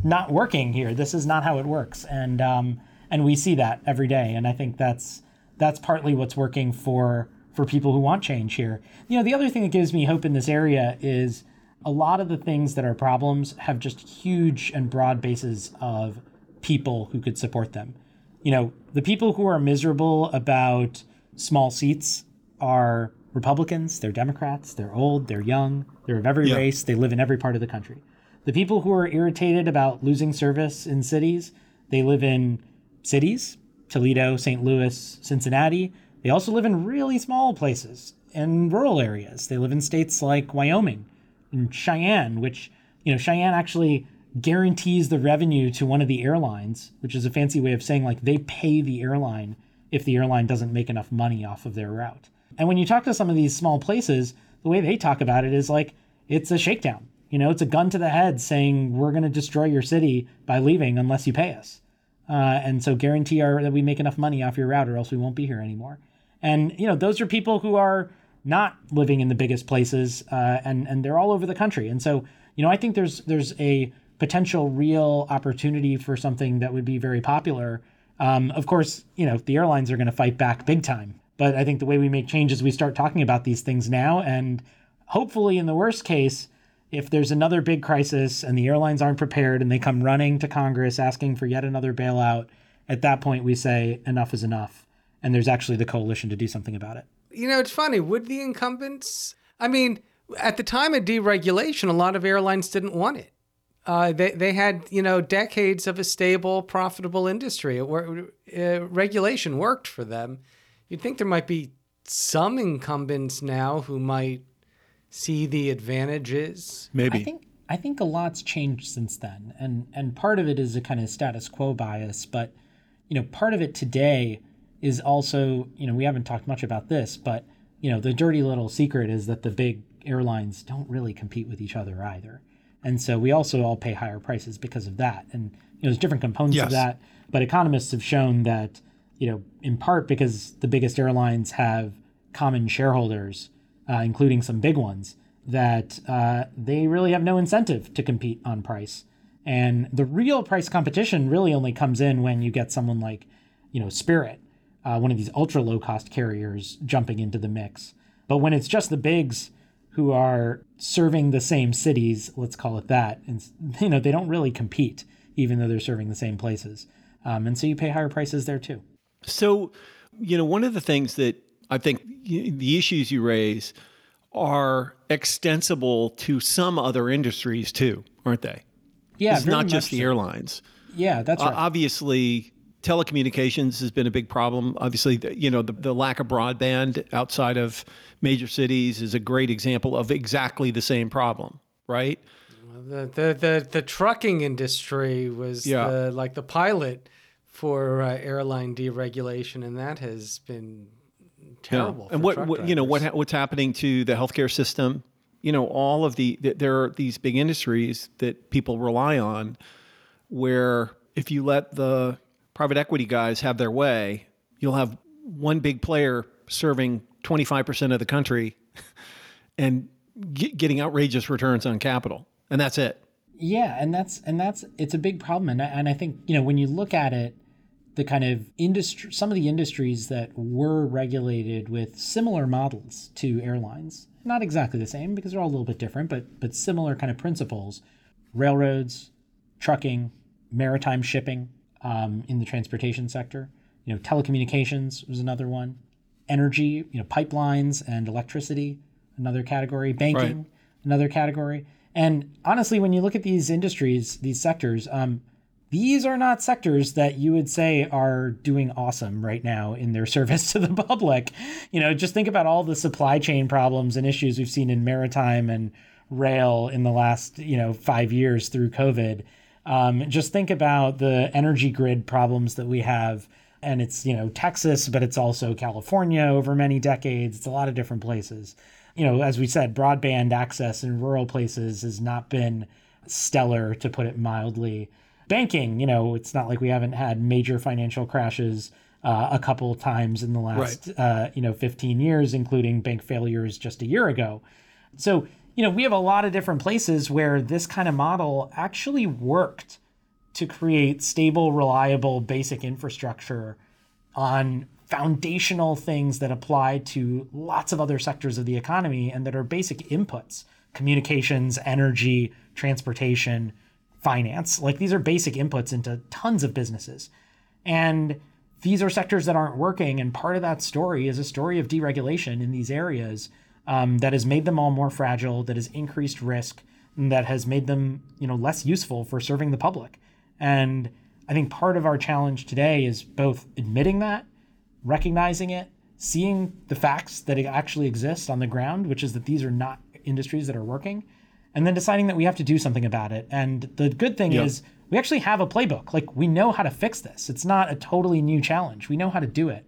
not working here. This is not how it works, and um, and we see that every day. And I think that's that's partly what's working for for people who want change here. You know, the other thing that gives me hope in this area is a lot of the things that are problems have just huge and broad bases of people who could support them. You know, the people who are miserable about small seats are Republicans, they're Democrats, they're old, they're young, they're of every yeah. race, they live in every part of the country. The people who are irritated about losing service in cities, they live in cities, Toledo, St. Louis, Cincinnati, they also live in really small places and rural areas. They live in states like Wyoming and Cheyenne, which, you know, Cheyenne actually guarantees the revenue to one of the airlines, which is a fancy way of saying like they pay the airline if the airline doesn't make enough money off of their route. And when you talk to some of these small places, the way they talk about it is like it's a shakedown. You know, it's a gun to the head saying we're going to destroy your city by leaving unless you pay us. Uh, and so guarantee our, that we make enough money off your route or else we won't be here anymore. And you know, those are people who are not living in the biggest places, uh, and and they're all over the country. And so, you know, I think there's there's a potential real opportunity for something that would be very popular. Um, of course, you know, the airlines are going to fight back big time. But I think the way we make change is we start talking about these things now, and hopefully, in the worst case, if there's another big crisis and the airlines aren't prepared and they come running to Congress asking for yet another bailout, at that point we say enough is enough and there's actually the coalition to do something about it. You know, it's funny. Would the incumbents? I mean, at the time of deregulation, a lot of airlines didn't want it. Uh, they they had you know decades of a stable, profitable industry. Uh, regulation worked for them. You'd think there might be some incumbents now who might see the advantages. Maybe. I think I think a lot's changed since then, and and part of it is a kind of status quo bias, but you know part of it today is also, you know, we haven't talked much about this, but, you know, the dirty little secret is that the big airlines don't really compete with each other either. And so we also all pay higher prices because of that. And, you know, there's different components yes. of that. But economists have shown that, you know, in part because the biggest airlines have common shareholders, uh, including some big ones, that uh, they really have no incentive to compete on price. And the real price competition really only comes in when you get someone like, you know, Spirit uh, one of these ultra low cost carriers jumping into the mix. But when it's just the bigs who are serving the same cities, let's call it that, and you know they don't really compete, even though they're serving the same places, um, and so you pay higher prices there too. So, you know, one of the things that I think the issues you raise are extensible to some other industries too, aren't they? Yeah, it's not just the airlines. Yeah, that's right. Uh, obviously, telecommunications has been a big problem. Obviously, the, you know, the, the lack of broadband outside of major cities is a great example of exactly the same problem, right? The the the, the trucking industry was yeah. the, like the pilot for uh, airline deregulation, and that has been terrible. Yeah. And what, what you know what what's happening to the healthcare system? You know, all of the there are these big industries that people rely on, where if you let the private equity guys have their way, you'll have one big player serving 25% of the country and get, getting outrageous returns on capital. And that's it. Yeah, and that's and that's it's a big problem and I, and I think, you know, when you look at it the kind of industry some of the industries that were regulated with similar models to airlines not exactly the same because they're all a little bit different but but similar kind of principles railroads trucking maritime shipping um, in the transportation sector. You know, telecommunications was another one. Energy, you know, pipelines and electricity, another category. Banking, right. another category. And honestly, when you look at these industries, these sectors, um, these are not sectors that you would say are doing awesome right now in their service to the public. You know, just think about all the supply chain problems and issues we've seen in maritime and rail in the last, you know, five years through COVID. Um, just think about the energy grid problems that we have. And it's, you know, Texas, but it's also California over many decades. It's a lot of different places. You know, as we said, broadband access in rural places has not been stellar, to put it mildly banking, you know, it's not like we haven't had major financial crashes uh, a couple times in the last, right. uh, you know, 15 years, including bank failures just a year ago. So, you know, we have a lot of different places where this kind of model actually worked to create stable, reliable, basic infrastructure on foundational things that apply to lots of other sectors of the economy and that are basic inputs communications, energy, transportation, finance. Like these are basic inputs into tons of businesses. And these are sectors that aren't working. And part of that story is a story of deregulation in these areas um, that has made them all more fragile, that has increased risk, that has made them, you know, less useful for serving the public. And I think part of our challenge today is both admitting that, recognizing it, seeing the facts that actually exist on the ground, which is that these are not industries that are working, and then deciding that we have to do something about it. And the good thing yep. is we actually have a playbook. Like we know how to fix this. It's not a totally new challenge. We know how to do it.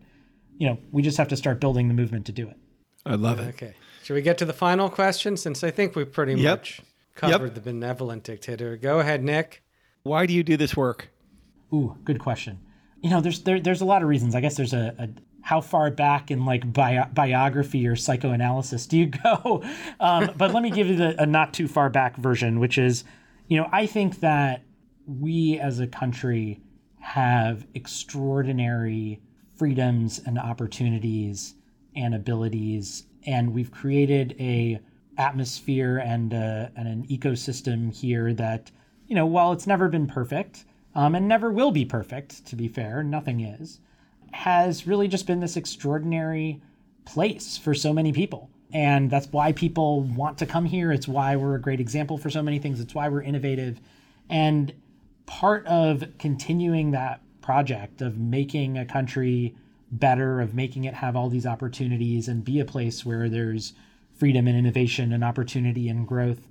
You know, we just have to start building the movement to do it. I love it. Okay. Should we get to the final question since I think we've pretty yep. much covered yep. the benevolent dictator. Go ahead, Nick. Why do you do this work? Ooh, good question. You know, there's there, there's a lot of reasons. I guess there's a, a how far back in like bio- biography or psychoanalysis do you go? Um, but let me give you the, a not too far back version, which is, you know, I think that we as a country have extraordinary freedoms and opportunities and abilities, and we've created a atmosphere and, a, and an ecosystem here that, you know, while it's never been perfect um, and never will be perfect, to be fair, nothing is has really just been this extraordinary place for so many people. And that's why people want to come here. It's why we're a great example for so many things. It's why we're innovative. And part of continuing that project of making a country better, of making it have all these opportunities and be a place where there's freedom and innovation and opportunity and growth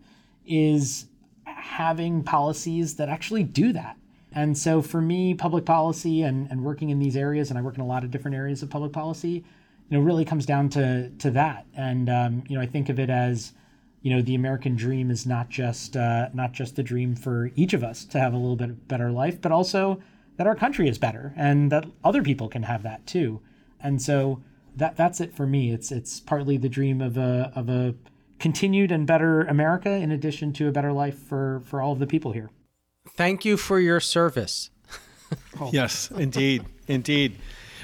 is having policies that actually do that and so for me, public policy and, and working in these areas, and I work in a lot of different areas of public policy, you know, really comes down to to that. And um, you know, I think of it as, you know, the American dream is not just uh, not just the dream for each of us to have a little bit better life, but also that our country is better and that other people can have that too. And so that that's it for me. It's it's partly the dream of a of a continued and better America in addition to a better life for for all of the people here. Thank you for your service. oh. Yes, indeed, indeed.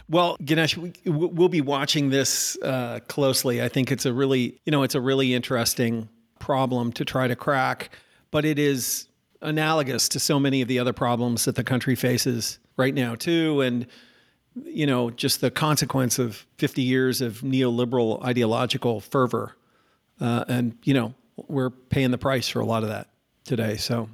Well, Ganesh, we, will be watching this uh, closely. I think it's a really, you know, it's a really interesting problem to try to crack, but it is analogous to so many of the other problems that the country faces right now too, and you know, just the consequence of 50 years of neoliberal ideological fervor, uh, and you know, we're paying the price for a lot of that today. So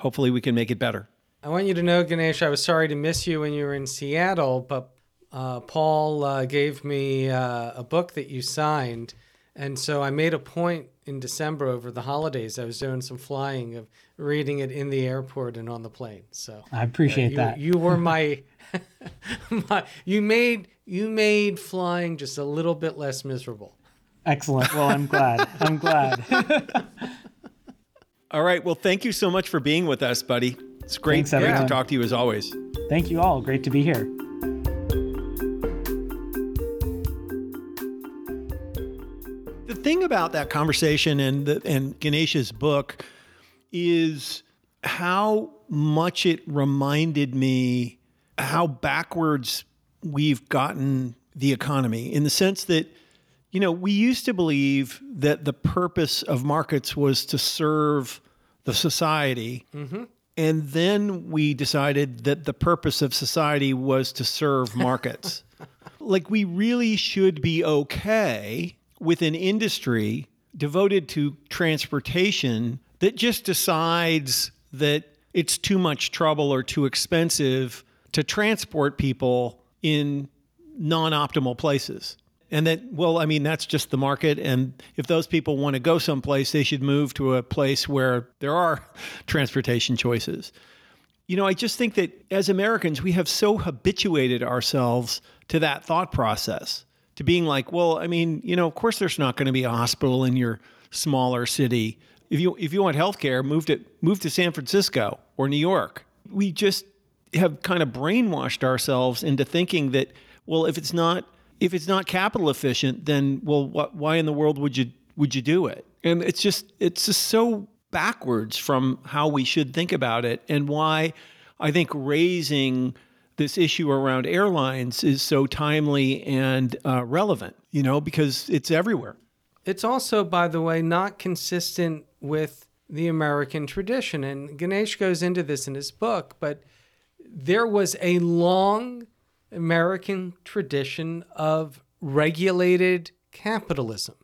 hopefully we can make it better. I want you to know, Ganesh, I was sorry to miss you when you were in Seattle, but uh, Paul uh, gave me uh, a book that you signed. And so I made a point in December over the holidays. I was doing some flying of reading it in the airport and on the plane. So I appreciate you, that. You were my, my, you made you made flying just a little bit less miserable. Excellent. Well, I'm glad. I'm glad. All right. Well, thank you so much for being with us, buddy. It's great, Thanks, great to talk to you as always. Thank you all. Great to be here. The thing about that conversation and the, and Ganesh's book is how much it reminded me how backwards we've gotten the economy in the sense that you know, we used to believe that the purpose of markets was to serve the society. Mm-hmm. And then we decided that the purpose of society was to serve markets. like, we really should be okay with an industry devoted to transportation that just decides that it's too much trouble or too expensive to transport people in non optimal places. And that, well, I mean, that's just the market. And if those people want to go someplace, they should move to a place where there are transportation choices. You know, I just think that as Americans, we have so habituated ourselves to that thought process, to being like, well, I mean, you know, of course there's not going to be a hospital in your smaller city. If you if you want healthcare, move to move to San Francisco or New York. We just have kind of brainwashed ourselves into thinking that, well, if it's not if it's not capital efficient, then well, what, why in the world would you would you do it? And it's just it's just so backwards from how we should think about it, and why I think raising this issue around airlines is so timely and uh, relevant. You know, because it's everywhere. It's also, by the way, not consistent with the American tradition, and Ganesh goes into this in his book, but there was a long American tradition of regulated capitalism.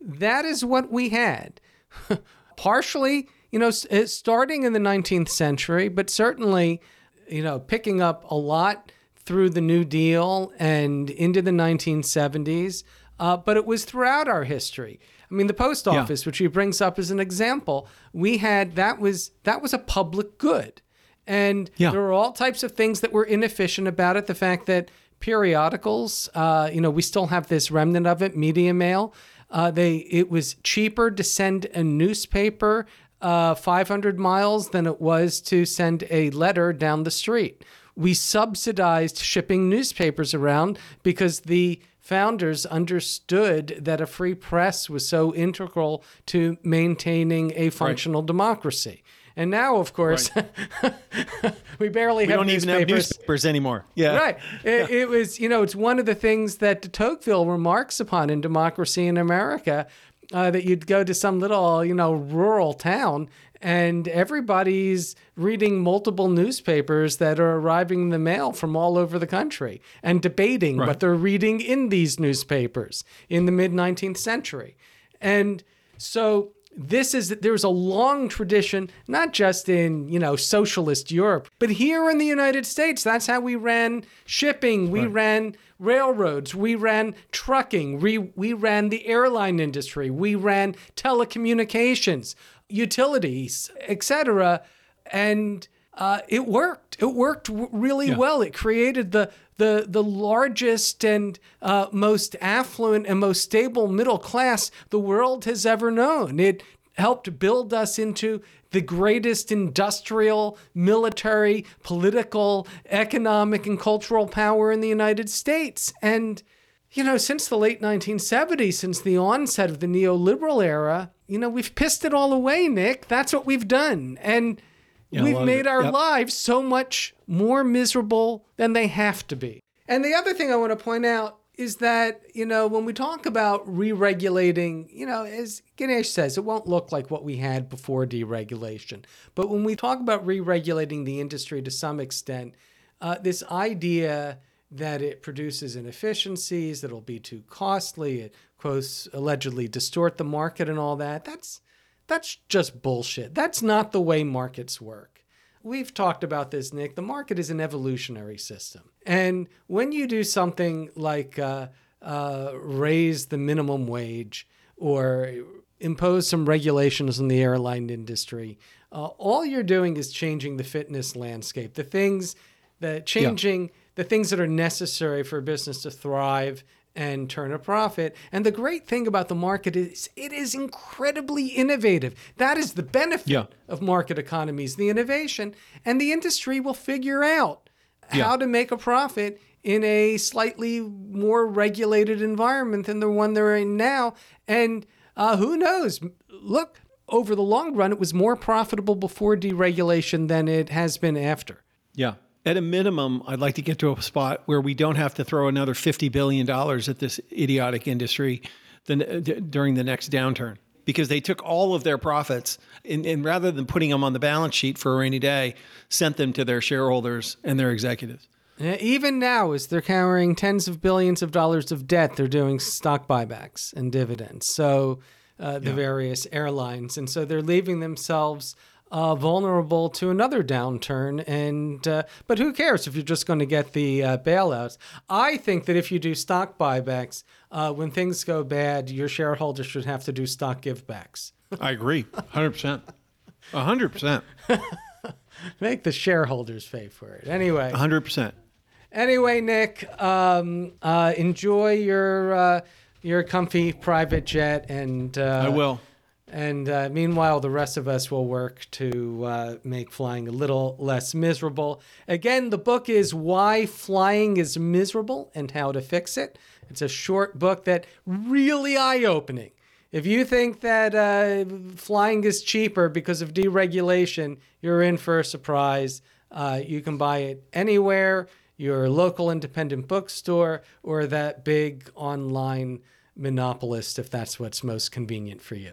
That is what we had. Partially, you know, starting in the 19th century, but certainly, you know, picking up a lot through the New Deal and into the 1970s. Uh, but it was throughout our history. I mean, the post office, yeah. which he brings up as an example, we had that was that was a public good. And yeah. there were all types of things that were inefficient about it. The fact that periodicals, uh, you know, we still have this remnant of it, media mail. Uh, they it was cheaper to send a newspaper uh, 500 miles than it was to send a letter down the street. We subsidized shipping newspapers around because the founders understood that a free press was so integral to maintaining a functional right. democracy. And now, of course, right. we barely we have don't newspapers. even have newspapers anymore. Yeah, right. It, it, was, you know, it's one of the things that de Tocqueville remarks upon in Democracy in America. Uh, that you'd go to some little, you know, rural town and everybody's reading multiple newspapers that are arriving in the mail from all over the country and debating right. what they're reading in these newspapers in the mid 19th century. And so this is there's a long tradition not just in you know socialist europe but here in the united states that's how we ran shipping we right. ran railroads we ran trucking we, we ran the airline industry we ran telecommunications utilities etc and uh, it worked it worked really yeah. well it created the the, the largest and uh, most affluent and most stable middle class the world has ever known. It helped build us into the greatest industrial, military, political, economic, and cultural power in the United States. And, you know, since the late 1970s, since the onset of the neoliberal era, you know, we've pissed it all away, Nick. That's what we've done. And yeah, we've made our yep. lives so much more miserable than they have to be. And the other thing I want to point out is that, you know, when we talk about re regulating, you know, as Ganesh says, it won't look like what we had before deregulation. But when we talk about re regulating the industry to some extent, uh, this idea that it produces inefficiencies, that it'll be too costly, it quotes allegedly distort the market and all that, that's that's just bullshit. That's not the way markets work. We've talked about this, Nick. The market is an evolutionary system. And when you do something like uh, uh, raise the minimum wage or impose some regulations on the airline industry, uh, all you're doing is changing the fitness landscape. The things that changing yeah. the things that are necessary for a business to thrive and turn a profit. And the great thing about the market is it is incredibly innovative. That is the benefit yeah. of market economies, the innovation. And the industry will figure out yeah. how to make a profit in a slightly more regulated environment than the one they're in now. And uh, who knows? Look, over the long run, it was more profitable before deregulation than it has been after. Yeah at a minimum, I'd like to get to a spot where we don't have to throw another $50 billion at this idiotic industry during the next downturn because they took all of their profits and, and, rather than putting them on the balance sheet for a rainy day, sent them to their shareholders and their executives. Even now, as they're carrying tens of billions of dollars of debt, they're doing stock buybacks and dividends. So uh, the yeah. various airlines, and so they're leaving themselves uh, vulnerable to another downturn. And uh, but who cares if you're just going to get the uh, bailouts? I think that if you do stock buybacks, uh, when things go bad, your shareholders should have to do stock givebacks. I agree. 100%. 100%. Make the shareholders pay for it. Anyway. 100%. Anyway, Nick, um, uh, enjoy your uh, your comfy private jet, and uh, I will. And uh, meanwhile, the rest of us will work to uh, make flying a little less miserable. Again, the book is Why Flying is Miserable and How to Fix It. It's a short book that really eye opening. If you think that uh, flying is cheaper because of deregulation, you're in for a surprise. Uh, you can buy it anywhere, your local independent bookstore, or that big online monopolist if that's what's most convenient for you.